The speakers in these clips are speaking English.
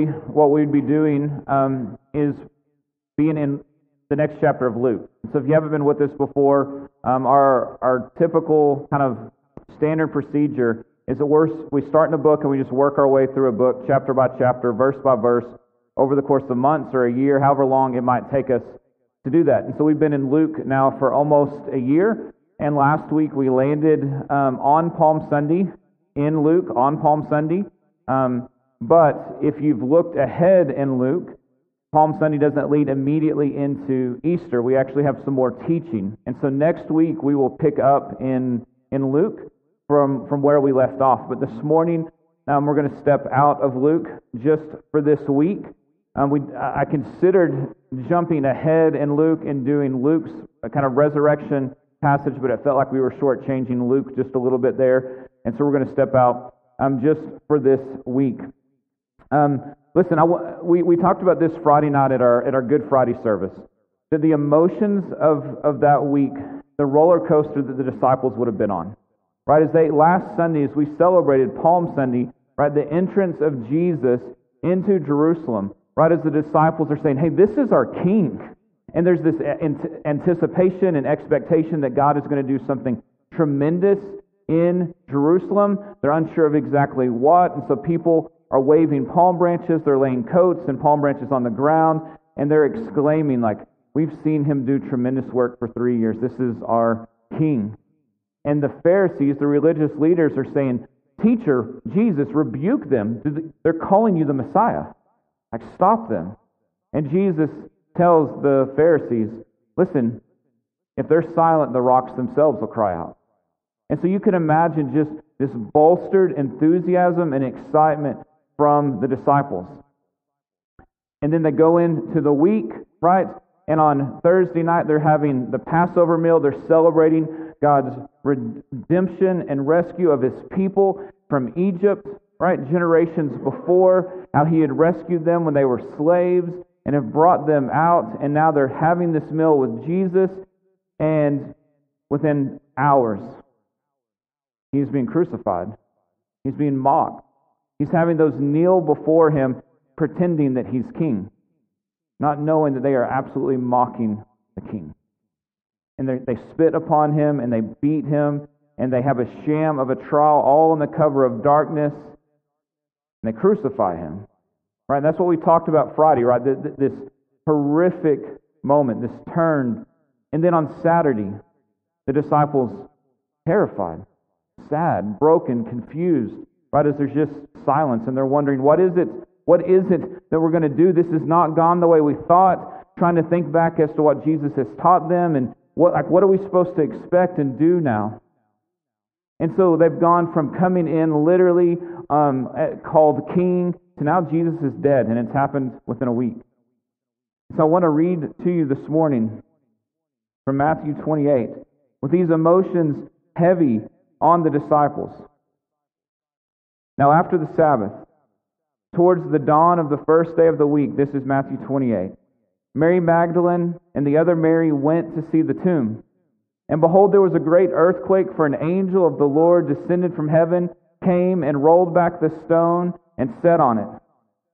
what we'd be doing um, is being in the next chapter of Luke. So if you haven't been with us before, um, our our typical kind of standard procedure is that we're, we start in a book and we just work our way through a book, chapter by chapter, verse by verse, over the course of months or a year, however long it might take us to do that. And so we've been in Luke now for almost a year. And last week we landed um, on Palm Sunday in Luke on Palm Sunday. Um, but if you've looked ahead in Luke, Palm Sunday doesn't lead immediately into Easter. We actually have some more teaching. And so next week we will pick up in, in Luke from, from where we left off. But this morning um, we're going to step out of Luke just for this week. Um, we, I considered jumping ahead in Luke and doing Luke's kind of resurrection passage, but it felt like we were shortchanging Luke just a little bit there. And so we're going to step out um, just for this week. Um, listen, we, we talked about this Friday night at our, at our Good Friday service. That the emotions of, of that week, the roller coaster that the disciples would have been on. Right? As they, last Sunday, as we celebrated Palm Sunday, right, the entrance of Jesus into Jerusalem, right, as the disciples are saying, hey, this is our king. And there's this anticipation and expectation that God is going to do something tremendous in Jerusalem. They're unsure of exactly what. And so people are waving palm branches, they're laying coats and palm branches on the ground, and they're exclaiming, like, We've seen him do tremendous work for three years. This is our king. And the Pharisees, the religious leaders, are saying, Teacher, Jesus, rebuke them. They're calling you the Messiah. Like, stop them. And Jesus tells the Pharisees, Listen, if they're silent, the rocks themselves will cry out. And so you can imagine just this bolstered enthusiasm and excitement from the disciples. And then they go into the week, right? And on Thursday night, they're having the Passover meal. They're celebrating God's redemption and rescue of his people from Egypt, right? Generations before, how he had rescued them when they were slaves and have brought them out. And now they're having this meal with Jesus. And within hours, he's being crucified, he's being mocked. He's having those kneel before him, pretending that he's king, not knowing that they are absolutely mocking the king. And they spit upon him and they beat him and they have a sham of a trial all in the cover of darkness and they crucify him. Right? That's what we talked about Friday, right? This horrific moment, this turn. And then on Saturday, the disciples terrified, sad, broken, confused, right? As there's just silence and they're wondering, what is it? What is it that we're going to do? This has not gone the way we thought. Trying to think back as to what Jesus has taught them and what, like, what are we supposed to expect and do now? And so they've gone from coming in literally um, called king to now Jesus is dead, and it's happened within a week. So I want to read to you this morning from Matthew 28 with these emotions heavy on the disciples. Now, after the Sabbath, towards the dawn of the first day of the week, this is Matthew 28, Mary Magdalene and the other Mary went to see the tomb. And behold, there was a great earthquake, for an angel of the Lord descended from heaven, came and rolled back the stone and sat on it.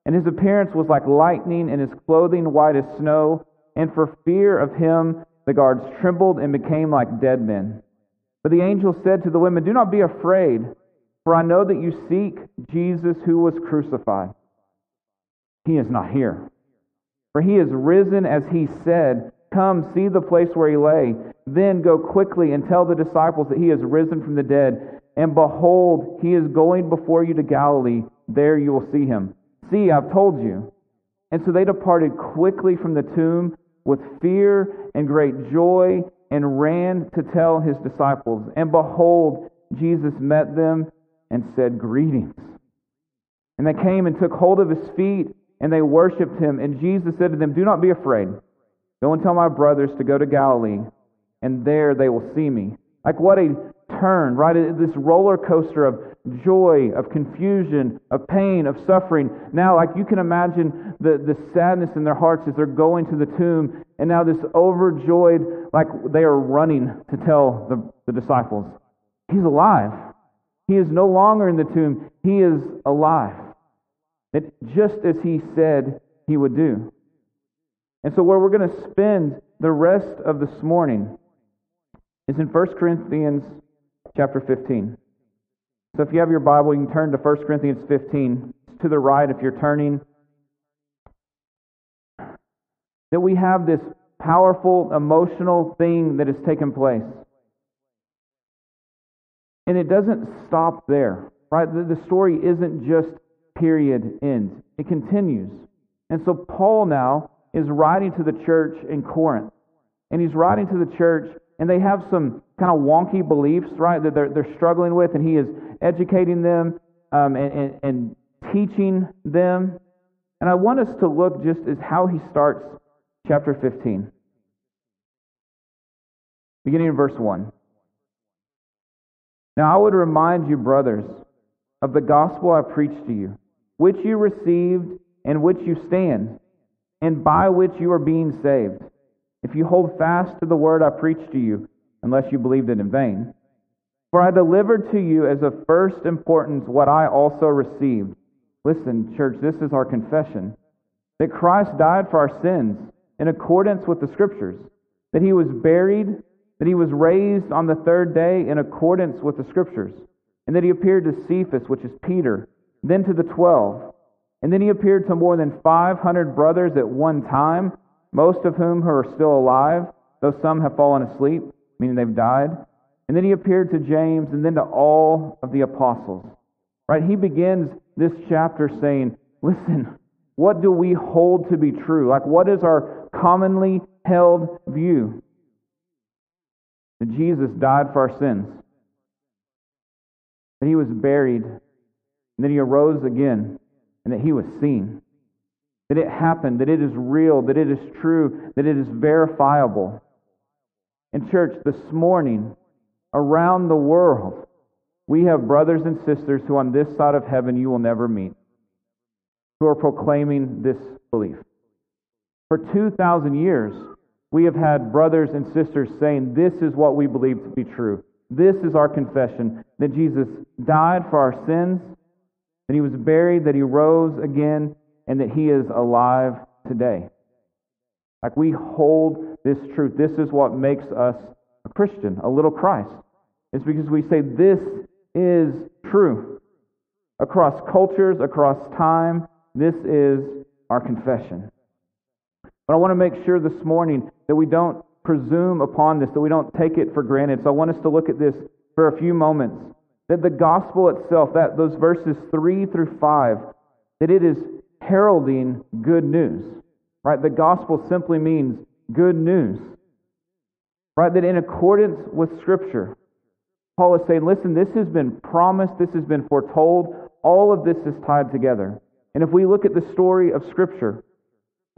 And his appearance was like lightning, and his clothing white as snow. And for fear of him, the guards trembled and became like dead men. But the angel said to the women, Do not be afraid. For I know that you seek Jesus who was crucified. He is not here. For he is risen as he said. Come, see the place where he lay. Then go quickly and tell the disciples that he is risen from the dead. And behold, he is going before you to Galilee. There you will see him. See, I've told you. And so they departed quickly from the tomb with fear and great joy and ran to tell his disciples. And behold, Jesus met them and said, Greetings. And they came and took hold of his feet and they worshiped him. And Jesus said to them, Do not be afraid. Go and tell my brothers to go to Galilee, and there they will see me. Like what a turn, right? This roller coaster of joy, of confusion, of pain, of suffering. Now, like you can imagine the, the sadness in their hearts as they're going to the tomb, and now this overjoyed, like they are running to tell the, the disciples, He's alive. He is no longer in the tomb, he is alive. that just as he said he would do. And so, where we're going to spend the rest of this morning is in 1 Corinthians chapter 15. So, if you have your Bible, you can turn to 1 Corinthians 15. It's to the right if you're turning. That we have this powerful emotional thing that has taken place. And it doesn't stop there, right? The, the story isn't just period end, it continues. And so Paul now is writing to the church in Corinth. And he's writing to the church, and they have some kind of wonky beliefs, right, that they're, they're struggling with, and he is educating them um, and, and, and teaching them. And I want us to look just as how he starts chapter 15. Beginning in verse 1. Now I would remind you, brothers, of the gospel I preached to you, which you received and which you stand, and by which you are being saved, if you hold fast to the word I preached to you, unless you believed it in vain. For I delivered to you as of first importance what I also received. Listen, church, this is our confession that Christ died for our sins in accordance with the Scriptures, that he was buried, that he was raised on the third day in accordance with the Scriptures, and that he appeared to Cephas, which is Peter, then to the twelve. And then he appeared to more than 500 brothers at one time, most of whom who are still alive, though some have fallen asleep, meaning they've died. And then he appeared to James and then to all of the apostles. Right? He begins this chapter saying, Listen, what do we hold to be true? Like, what is our commonly held view? That Jesus died for our sins, that he was buried, and that he arose again and that he was seen. That it happened, that it is real, that it is true, that it is verifiable. In church, this morning, around the world, we have brothers and sisters who on this side of heaven you will never meet, who are proclaiming this belief. For 2,000 years, we have had brothers and sisters saying, This is what we believe to be true. This is our confession that Jesus died for our sins, that he was buried, that he rose again, and that he is alive today. Like we hold this truth. This is what makes us a Christian, a little Christ. It's because we say this is true. Across cultures, across time, this is our confession. But I want to make sure this morning that we don't presume upon this, that we don't take it for granted. So I want us to look at this for a few moments that the gospel itself, that those verses 3 through 5, that it is heralding good news. Right? The gospel simply means good news. Right? That in accordance with Scripture, Paul is saying, listen, this has been promised, this has been foretold, all of this is tied together. And if we look at the story of Scripture,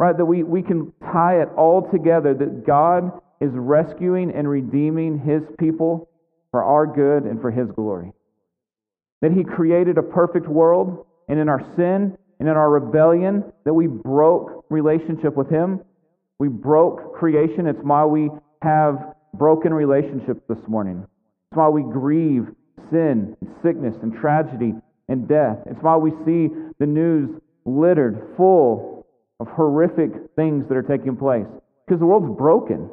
right, that we, we can tie it all together, that God is rescuing and redeeming his people for our good and for his glory that He created a perfect world, and in our sin and in our rebellion, that we broke relationship with Him. We broke creation. It's why we have broken relationships this morning. It's why we grieve sin, and sickness, and tragedy and death. It's why we see the news littered full of horrific things that are taking place. Because the world's broken.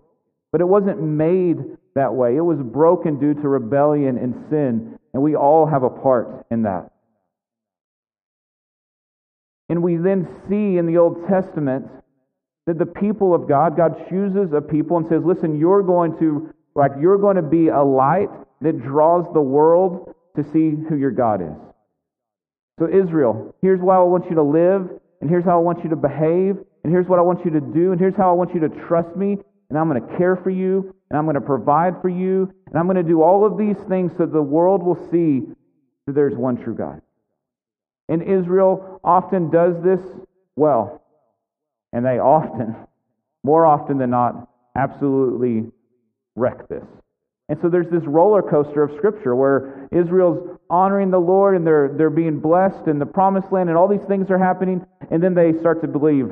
But it wasn't made that way. It was broken due to rebellion and sin and we all have a part in that. And we then see in the Old Testament that the people of God, God chooses a people and says, listen, you're going to, like, you're going to be a light that draws the world to see who your God is. So, Israel, here's why I want you to live, and here's how I want you to behave, and here's what I want you to do, and here's how I want you to trust me, and I'm going to care for you, and I'm going to provide for you, and I'm going to do all of these things so the world will see that there's one true God. And Israel often does this well, and they often, more often than not, absolutely wreck this. And so there's this roller coaster of Scripture where Israel's honoring the Lord and they're, they're being blessed in the promised land and all these things are happening, and then they start to believe,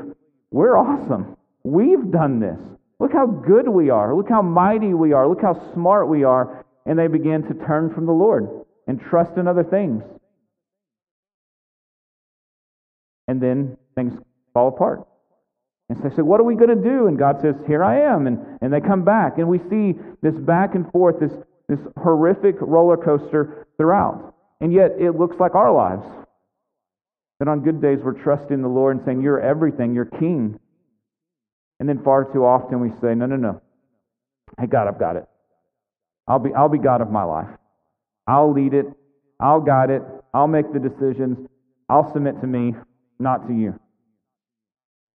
we're awesome. We've done this. Look how good we are. Look how mighty we are. Look how smart we are. And they begin to turn from the Lord and trust in other things. And then things fall apart. And so they say, What are we going to do? And God says, Here I am. And, and they come back. And we see this back and forth, this, this horrific roller coaster throughout. And yet it looks like our lives. That on good days we're trusting the Lord and saying, You're everything, you're king. And then far too often we say, No, no, no. Hey, God, I've got it. I'll be, I'll be God of my life. I'll lead it. I'll guide it. I'll make the decisions. I'll submit to me, not to you.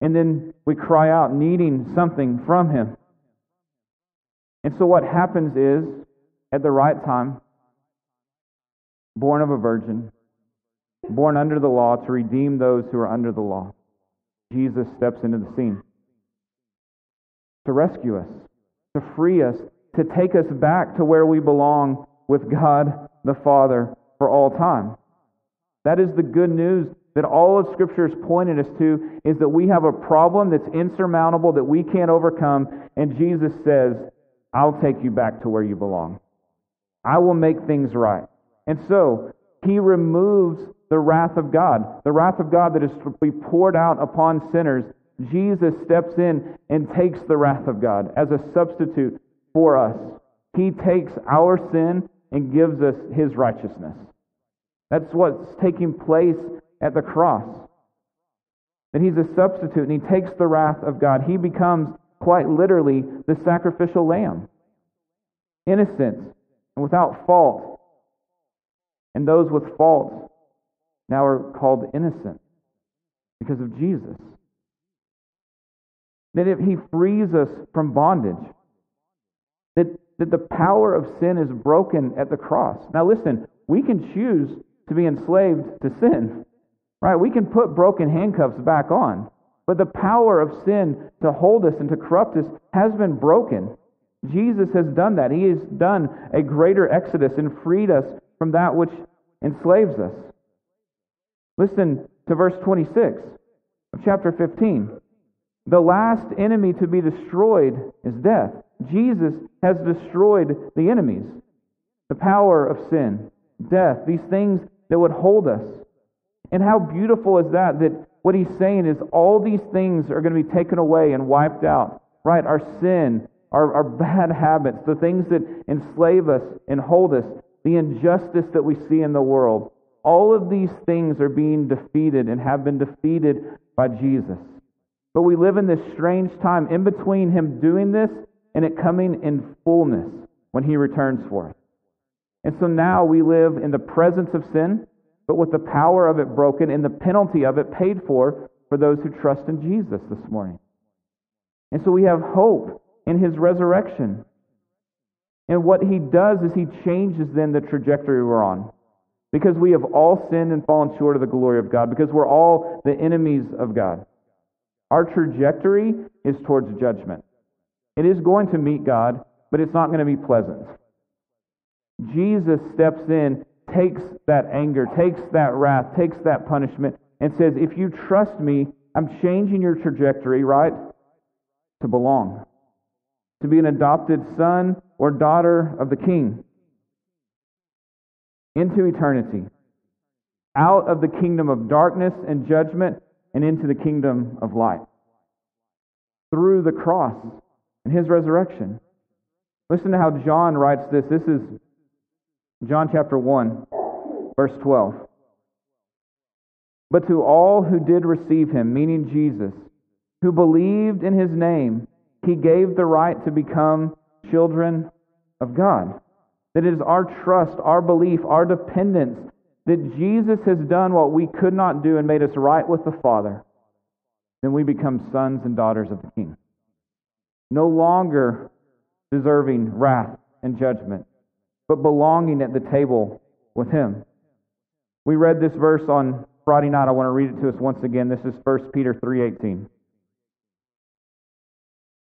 And then we cry out, needing something from Him. And so what happens is, at the right time, born of a virgin, born under the law to redeem those who are under the law, Jesus steps into the scene to rescue us, to free us, to take us back to where we belong with God the Father for all time. That is the good news that all of Scripture is pointing us to is that we have a problem that's insurmountable that we can't overcome, and Jesus says, I'll take you back to where you belong. I will make things right. And so, he removes the wrath of God, the wrath of God that is to be poured out upon sinners. Jesus steps in and takes the wrath of God as a substitute for us. He takes our sin and gives us his righteousness. That's what's taking place at the cross. That he's a substitute and he takes the wrath of God. He becomes quite literally the sacrificial lamb, innocent and without fault. And those with fault now are called innocent because of Jesus. That if he frees us from bondage, that, that the power of sin is broken at the cross. Now, listen, we can choose to be enslaved to sin. Right? We can put broken handcuffs back on. But the power of sin to hold us and to corrupt us has been broken. Jesus has done that. He has done a greater exodus and freed us from that which enslaves us. Listen to verse 26 of chapter 15. The last enemy to be destroyed is death. Jesus has destroyed the enemies, the power of sin, death, these things that would hold us. And how beautiful is that? That what he's saying is all these things are going to be taken away and wiped out. Right? Our sin, our, our bad habits, the things that enslave us and hold us, the injustice that we see in the world. All of these things are being defeated and have been defeated by Jesus. But we live in this strange time in between him doing this and it coming in fullness when he returns for us. And so now we live in the presence of sin but with the power of it broken and the penalty of it paid for for those who trust in Jesus this morning. And so we have hope in his resurrection. And what he does is he changes then the trajectory we're on. Because we have all sinned and fallen short of the glory of God, because we're all the enemies of God. Our trajectory is towards judgment. It is going to meet God, but it's not going to be pleasant. Jesus steps in takes that anger, takes that wrath, takes that punishment, and says, If you trust me, I'm changing your trajectory, right? To belong, to be an adopted son or daughter of the king into eternity, out of the kingdom of darkness and judgment and into the kingdom of light through the cross and his resurrection. Listen to how John writes this. This is John chapter 1, verse 12. But to all who did receive him, meaning Jesus, who believed in his name, he gave the right to become children of God. That it is our trust, our belief, our dependence that Jesus has done what we could not do and made us right with the Father. Then we become sons and daughters of the King. No longer deserving wrath and judgment, but belonging at the table with Him. We read this verse on Friday night. I want to read it to us once again. This is 1 Peter 3:18.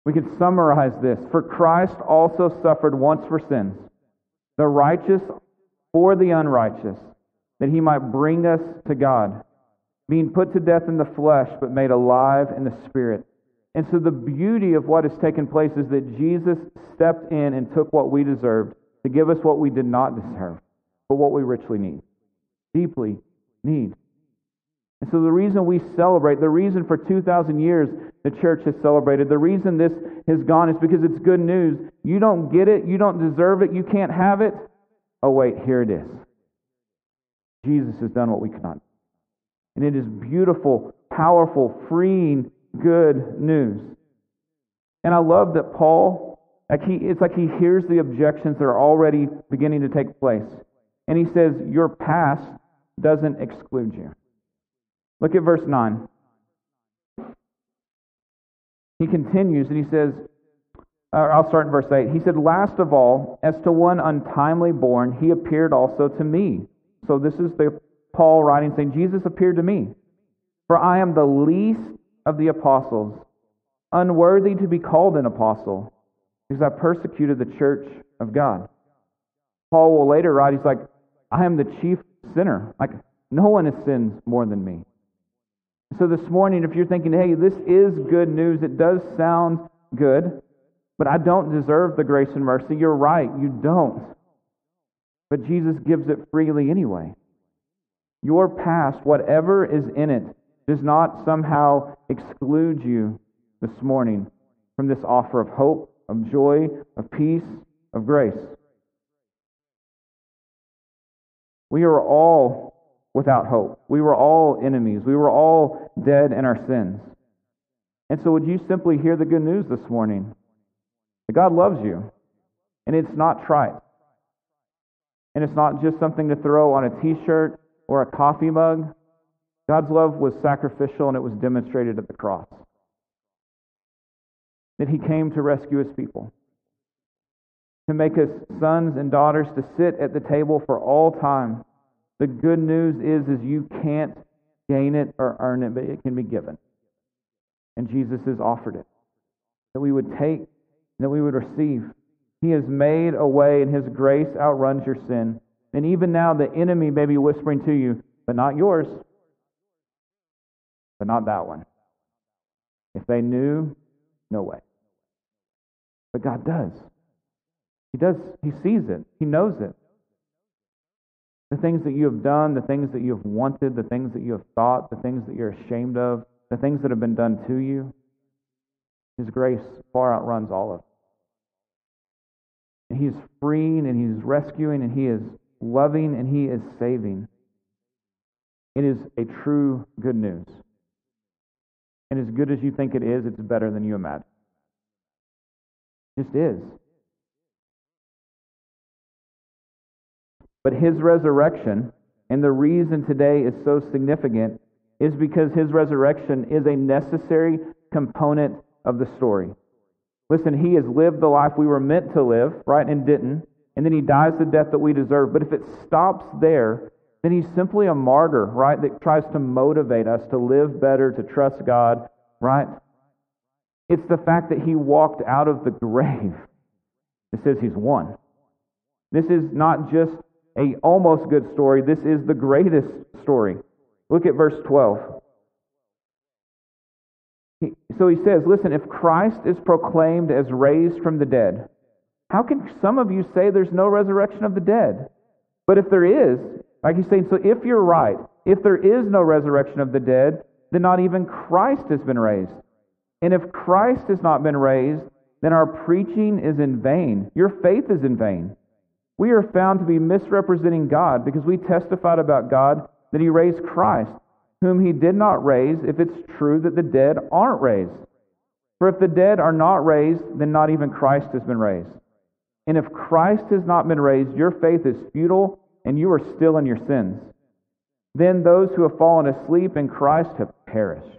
We can summarize this. For Christ also suffered once for sins, the righteous for the unrighteous, that he might bring us to God, being put to death in the flesh, but made alive in the spirit. And so the beauty of what has taken place is that Jesus stepped in and took what we deserved to give us what we did not deserve, but what we richly need, deeply need. And so the reason we celebrate, the reason for 2,000 years the church has celebrated, the reason this has gone is because it's good news. You don't get it, you don't deserve it, you can't have it. Oh, wait, here it is. Jesus has done what we cannot. And it is beautiful, powerful, freeing, good news. And I love that Paul, like he, it's like he hears the objections that are already beginning to take place. And he says, Your past doesn't exclude you. Look at verse 9. He continues and he says, I'll start in verse 8. He said, Last of all, as to one untimely born, he appeared also to me. So this is the Paul writing saying, Jesus appeared to me. For I am the least of the apostles, unworthy to be called an apostle, because I persecuted the church of God. Paul will later write, he's like, I am the chief sinner. Like, no one has sinned more than me. So this morning, if you're thinking, hey, this is good news, it does sound good, but I don't deserve the grace and mercy, you're right, you don't. But Jesus gives it freely anyway. Your past, whatever is in it, does not somehow exclude you this morning from this offer of hope, of joy, of peace, of grace. We are all without hope. We were all enemies. We were all dead in our sins. And so, would you simply hear the good news this morning? That God loves you, and it's not trite. And it's not just something to throw on a t shirt or a coffee mug. God's love was sacrificial and it was demonstrated at the cross. That He came to rescue His people, to make us sons and daughters, to sit at the table for all time the good news is, is you can't gain it or earn it, but it can be given. And Jesus has offered it. That we would take, that we would receive. He has made a way, and His grace outruns your sin. And even now, the enemy may be whispering to you, but not yours, but not that one. If they knew, no way. But God does. He does. He sees it. He knows it. The things that you have done, the things that you have wanted, the things that you have thought, the things that you're ashamed of, the things that have been done to you, His grace far outruns all of it. And He is freeing and He is rescuing and He is loving and He is saving. It is a true good news. And as good as you think it is, it's better than you imagine. Just is. But his resurrection, and the reason today is so significant, is because his resurrection is a necessary component of the story. Listen, he has lived the life we were meant to live, right, and didn't, and then he dies the death that we deserve. But if it stops there, then he's simply a martyr, right, that tries to motivate us to live better, to trust God, right? It's the fact that he walked out of the grave It says he's won. This is not just a almost good story. This is the greatest story. Look at verse 12. He, so he says, Listen, if Christ is proclaimed as raised from the dead, how can some of you say there's no resurrection of the dead? But if there is, like he's saying, so if you're right, if there is no resurrection of the dead, then not even Christ has been raised. And if Christ has not been raised, then our preaching is in vain. Your faith is in vain we are found to be misrepresenting God because we testified about God that He raised Christ, whom He did not raise, if it's true that the dead aren't raised. For if the dead are not raised, then not even Christ has been raised. And if Christ has not been raised, your faith is futile and you are still in your sins. Then those who have fallen asleep in Christ have perished.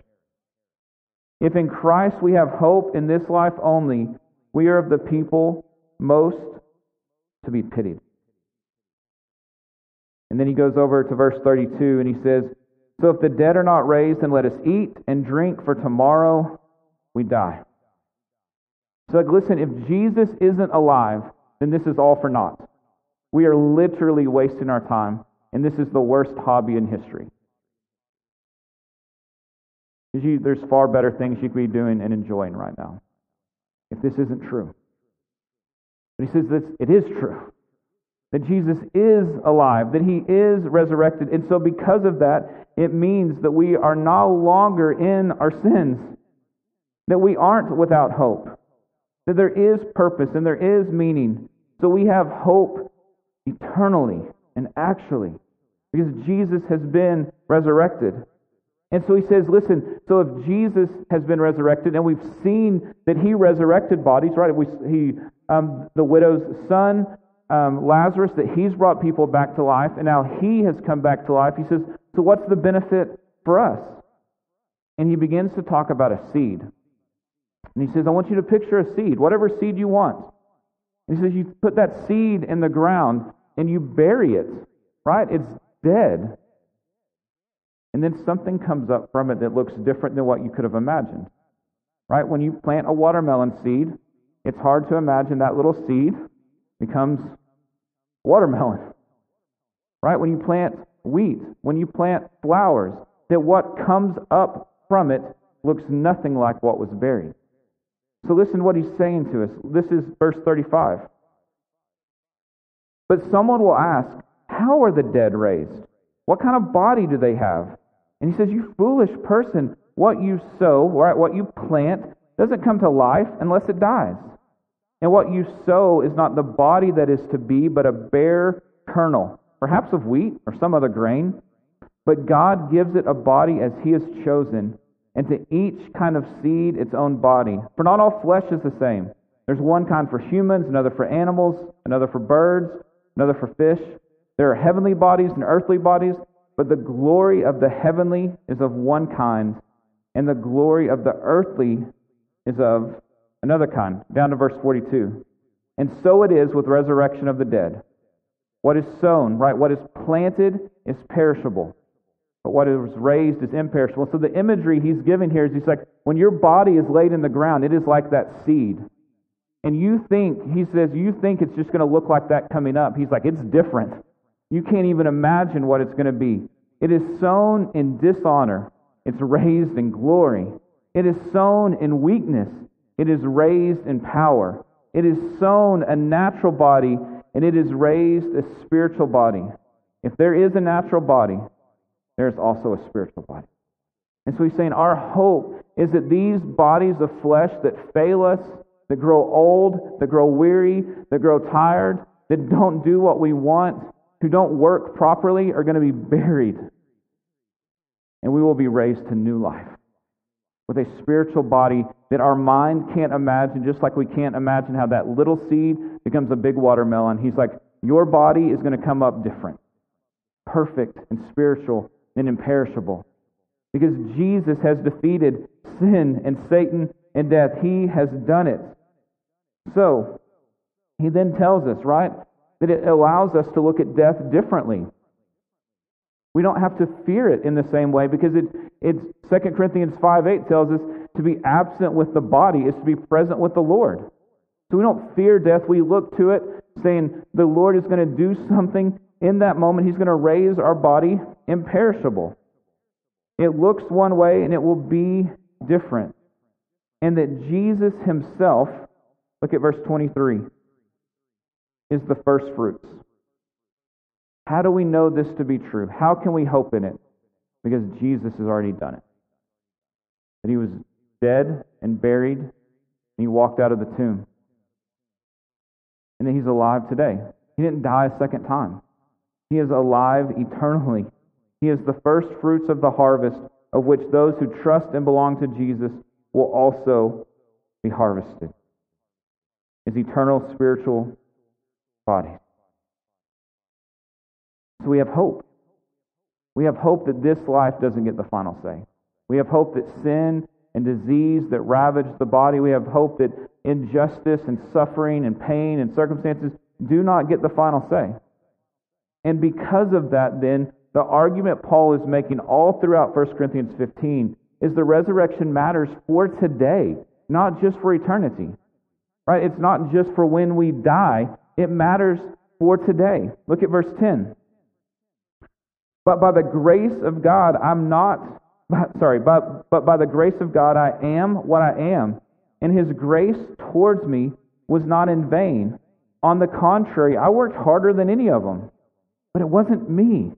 If in Christ we have hope in this life only, we are of the people most to be pitied. And then he goes over to verse 32 and he says, So if the dead are not raised, then let us eat and drink, for tomorrow we die. So, like, listen, if Jesus isn't alive, then this is all for naught. We are literally wasting our time, and this is the worst hobby in history. There's far better things you could be doing and enjoying right now if this isn't true. But he says this, it is true. that Jesus is alive, that he is resurrected. And so, because of that, it means that we are no longer in our sins, that we aren't without hope, that there is purpose and there is meaning. So, we have hope eternally and actually because Jesus has been resurrected. And so he says, listen, so if Jesus has been resurrected, and we've seen that he resurrected bodies, right? We, he, um, the widow's son, um, Lazarus, that he's brought people back to life, and now he has come back to life. He says, so what's the benefit for us? And he begins to talk about a seed. And he says, I want you to picture a seed, whatever seed you want. And he says, you put that seed in the ground and you bury it, right? It's dead. And then something comes up from it that looks different than what you could have imagined. Right? When you plant a watermelon seed, it's hard to imagine that little seed becomes watermelon. Right? When you plant wheat, when you plant flowers, that what comes up from it looks nothing like what was buried. So listen what he's saying to us. This is verse 35. But someone will ask, how are the dead raised? What kind of body do they have? And he says, You foolish person, what you sow, right, what you plant, doesn't come to life unless it dies. And what you sow is not the body that is to be, but a bare kernel, perhaps of wheat or some other grain. But God gives it a body as He has chosen, and to each kind of seed its own body. For not all flesh is the same. There's one kind for humans, another for animals, another for birds, another for fish. There are heavenly bodies and earthly bodies, but the glory of the heavenly is of one kind, and the glory of the earthly is of another kind. Down to verse 42. And so it is with resurrection of the dead. What is sown, right? What is planted is perishable, but what is raised is imperishable. So the imagery he's giving here is he's like, when your body is laid in the ground, it is like that seed. And you think, he says, you think it's just going to look like that coming up. He's like, it's different. You can't even imagine what it's going to be. It is sown in dishonor, it's raised in glory. It is sown in weakness, it is raised in power. It is sown a natural body, and it is raised a spiritual body. If there is a natural body, there is also a spiritual body. And so he's saying our hope is that these bodies of flesh that fail us, that grow old, that grow weary, that grow tired, that don't do what we want, who don't work properly are going to be buried. And we will be raised to new life with a spiritual body that our mind can't imagine, just like we can't imagine how that little seed becomes a big watermelon. He's like, Your body is going to come up different, perfect and spiritual and imperishable. Because Jesus has defeated sin and Satan and death. He has done it. So, he then tells us, right? That it allows us to look at death differently. We don't have to fear it in the same way because it, it's 2 Corinthians 5 8 tells us to be absent with the body is to be present with the Lord. So we don't fear death. We look to it saying the Lord is going to do something in that moment. He's going to raise our body imperishable. It looks one way and it will be different. And that Jesus himself, look at verse 23 is the first fruits. How do we know this to be true? How can we hope in it? Because Jesus has already done it. That he was dead and buried, and he walked out of the tomb. And that he's alive today. He didn't die a second time. He is alive eternally. He is the first fruits of the harvest, of which those who trust and belong to Jesus will also be harvested. His eternal spiritual body. So we have hope. We have hope that this life doesn't get the final say. We have hope that sin and disease that ravage the body, we have hope that injustice and suffering and pain and circumstances do not get the final say. And because of that, then, the argument Paul is making all throughout 1 Corinthians 15 is the resurrection matters for today, not just for eternity. Right? It's not just for when we die, it matters for today. Look at verse 10. But by the grace of God, I'm not, sorry, but, but by the grace of God, I am what I am. And his grace towards me was not in vain. On the contrary, I worked harder than any of them. But it wasn't me.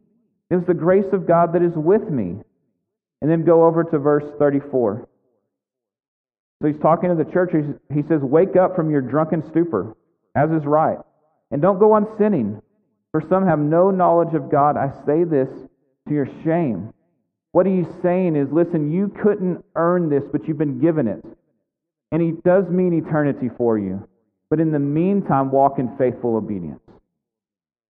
It was the grace of God that is with me. And then go over to verse 34. So he's talking to the church. He says, Wake up from your drunken stupor, as is right. And don't go on sinning, for some have no knowledge of God. I say this to your shame. What he's saying is, listen, you couldn't earn this, but you've been given it. And he does mean eternity for you. But in the meantime, walk in faithful obedience.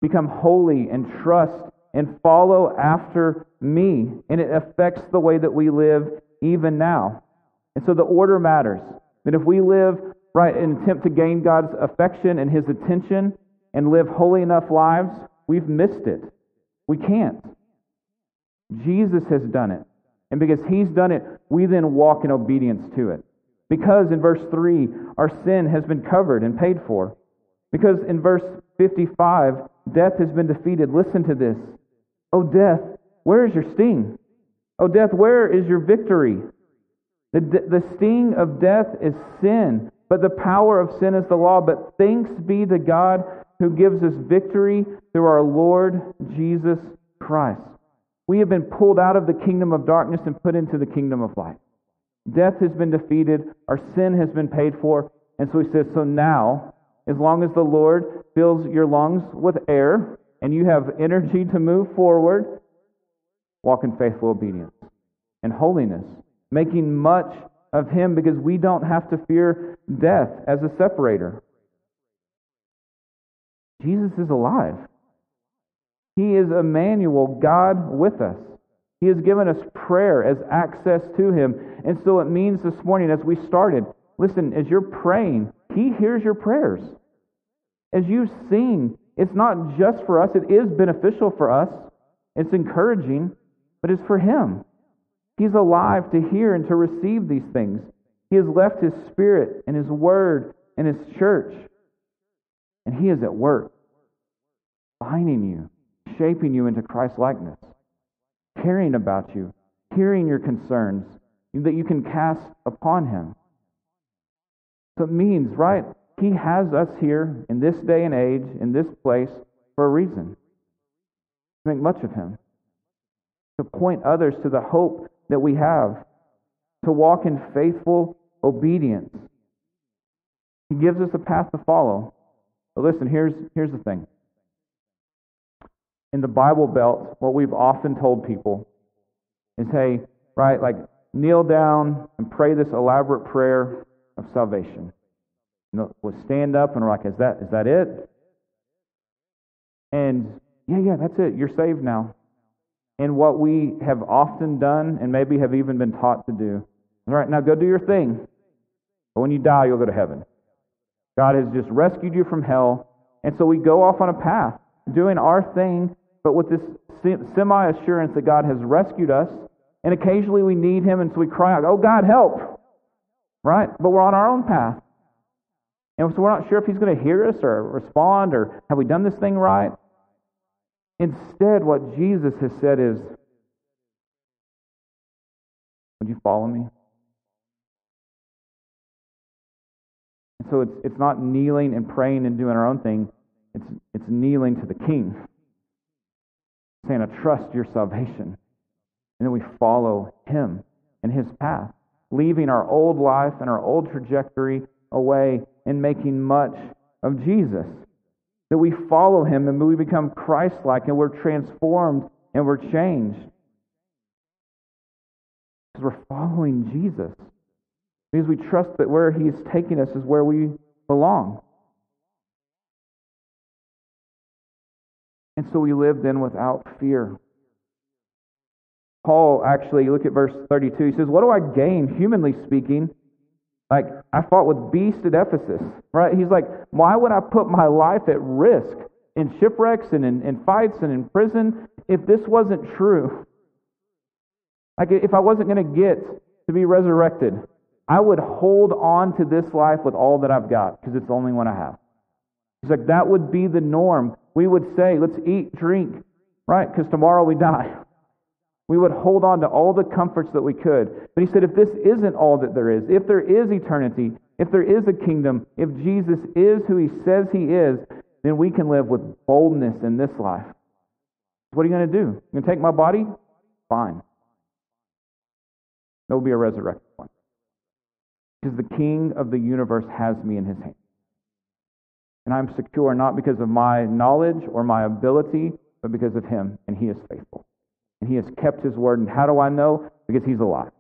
Become holy and trust and follow after me. And it affects the way that we live even now. And so the order matters. That if we live right and attempt to gain God's affection and his attention and live holy enough lives, we've missed it. We can't. Jesus has done it. And because he's done it, we then walk in obedience to it. Because in verse 3, our sin has been covered and paid for. Because in verse 55, death has been defeated. Listen to this. Oh, death, where is your sting? Oh, death, where is your victory? The, the sting of death is sin, but the power of sin is the law. But thanks be to God who gives us victory through our Lord Jesus Christ. We have been pulled out of the kingdom of darkness and put into the kingdom of light. Death has been defeated, our sin has been paid for. And so he says, So now, as long as the Lord fills your lungs with air and you have energy to move forward, walk in faithful obedience and holiness, making much of him because we don't have to fear death as a separator. Jesus is alive. He is Emmanuel, God with us. He has given us prayer as access to Him. And so it means this morning, as we started, listen, as you're praying, He hears your prayers. As you sing, it's not just for us, it is beneficial for us, it's encouraging, but it's for Him. He's alive to hear and to receive these things. He has left His Spirit and His Word and His church, and He is at work, binding you shaping you into Christ likeness, caring about you, hearing your concerns that you can cast upon Him. So it means, right? He has us here in this day and age, in this place, for a reason. To make much of Him. To point others to the hope that we have. To walk in faithful obedience. He gives us a path to follow. But listen, here's, here's the thing in the Bible Belt, what we've often told people is hey, right, like kneel down and pray this elaborate prayer of salvation. Know, we'll stand up and we're like, is that is that it? And yeah, yeah, that's it. You're saved now. And what we have often done and maybe have even been taught to do. All right, now go do your thing. But when you die, you'll go to heaven. God has just rescued you from hell. And so we go off on a path doing our thing, but with this semi assurance that God has rescued us. And occasionally we need Him, and so we cry out, Oh, God, help! Right? But we're on our own path. And so we're not sure if He's going to hear us or respond or have we done this thing right. Instead, what Jesus has said is, Would you follow me? And so it's, it's not kneeling and praying and doing our own thing. It's, it's kneeling to the King, saying, I trust your salvation. And then we follow Him and His path, leaving our old life and our old trajectory away and making much of Jesus. That we follow Him and we become Christ like and we're transformed and we're changed. Because we're following Jesus. Because we trust that where He's taking us is where we belong. And so we live then without fear. Paul actually, look at verse 32. He says, What do I gain, humanly speaking? Like, I fought with beasts at Ephesus, right? He's like, Why would I put my life at risk in shipwrecks and in, in fights and in prison if this wasn't true? Like, if I wasn't going to get to be resurrected, I would hold on to this life with all that I've got because it's the only one I have. He's like, that would be the norm. We would say, let's eat, drink, right? Because tomorrow we die. We would hold on to all the comforts that we could. But he said, if this isn't all that there is, if there is eternity, if there is a kingdom, if Jesus is who he says he is, then we can live with boldness in this life. What are you going to do? You going to take my body? Fine. There will be a resurrected one. Because the King of the universe has me in his hand. And I'm secure not because of my knowledge or my ability, but because of him, and he is faithful. And he has kept his word. And how do I know? Because he's alive.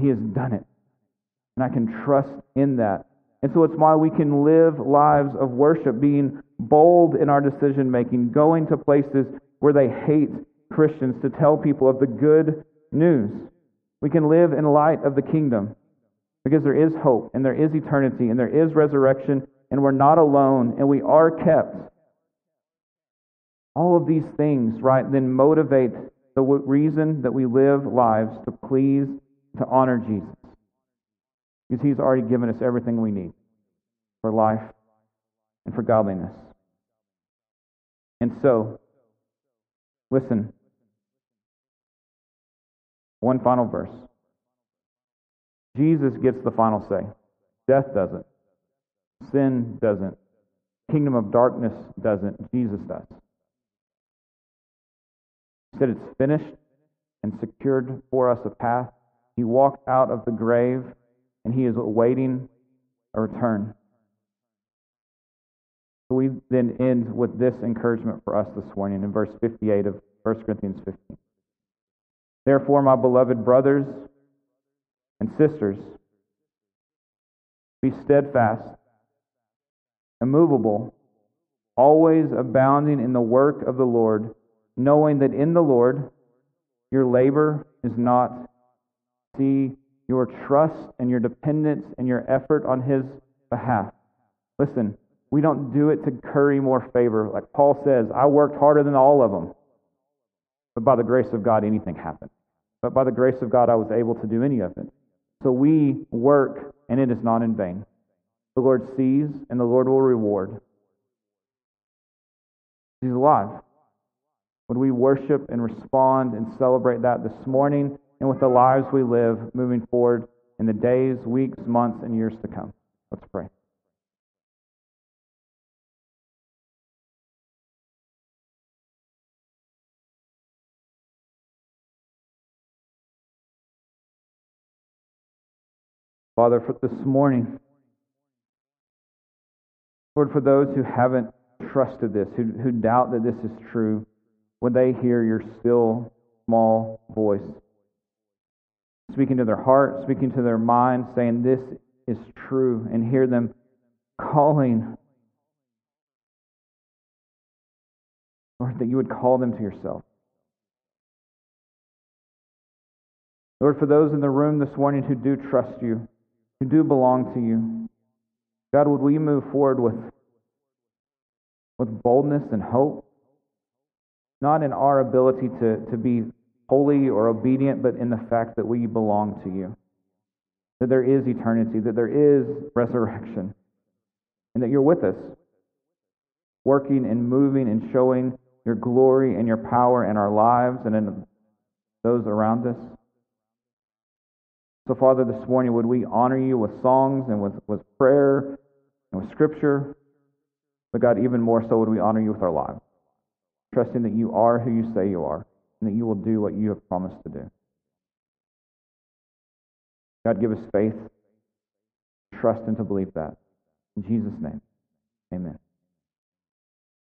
He has done it. And I can trust in that. And so it's why we can live lives of worship, being bold in our decision making, going to places where they hate Christians to tell people of the good news. We can live in light of the kingdom because there is hope and there is eternity and there is resurrection and we're not alone and we are kept. All of these things, right, then motivate the reason that we live lives to please, to honor Jesus. Because He's already given us everything we need for life and for godliness. And so, listen. One final verse. Jesus gets the final say. Death doesn't. Sin doesn't. Kingdom of darkness doesn't. Jesus does. He said it's finished and secured for us a path. He walked out of the grave and he is awaiting a return. So we then end with this encouragement for us this morning in verse 58 of 1 Corinthians 15. Therefore, my beloved brothers and sisters, be steadfast, immovable, always abounding in the work of the Lord, knowing that in the Lord your labor is not see your trust and your dependence and your effort on His behalf. Listen, we don't do it to curry more favor. Like Paul says, I worked harder than all of them. But by the grace of God, anything happened. But by the grace of God, I was able to do any of it. So we work, and it is not in vain. The Lord sees, and the Lord will reward. He's alive. Would we worship and respond and celebrate that this morning? and with the lives we live moving forward in the days, weeks, months, and years to come. Let's pray. Father, for this morning, Lord, for those who haven't trusted this, who, who doubt that this is true, would they hear your still small voice? speaking to their heart, speaking to their mind, saying, This is true, and hear them calling, Lord, that you would call them to yourself. Lord, for those in the room this morning who do trust you, who do belong to you, God, would we move forward with, with boldness and hope? Not in our ability to, to be holy or obedient, but in the fact that we belong to you. That there is eternity, that there is resurrection, and that you're with us, working and moving and showing your glory and your power in our lives and in those around us. So, Father, this morning, would we honor you with songs and with, with prayer and with scripture? But, God, even more so, would we honor you with our lives, trusting that you are who you say you are and that you will do what you have promised to do. God, give us faith, trust, and to believe that. In Jesus' name, amen.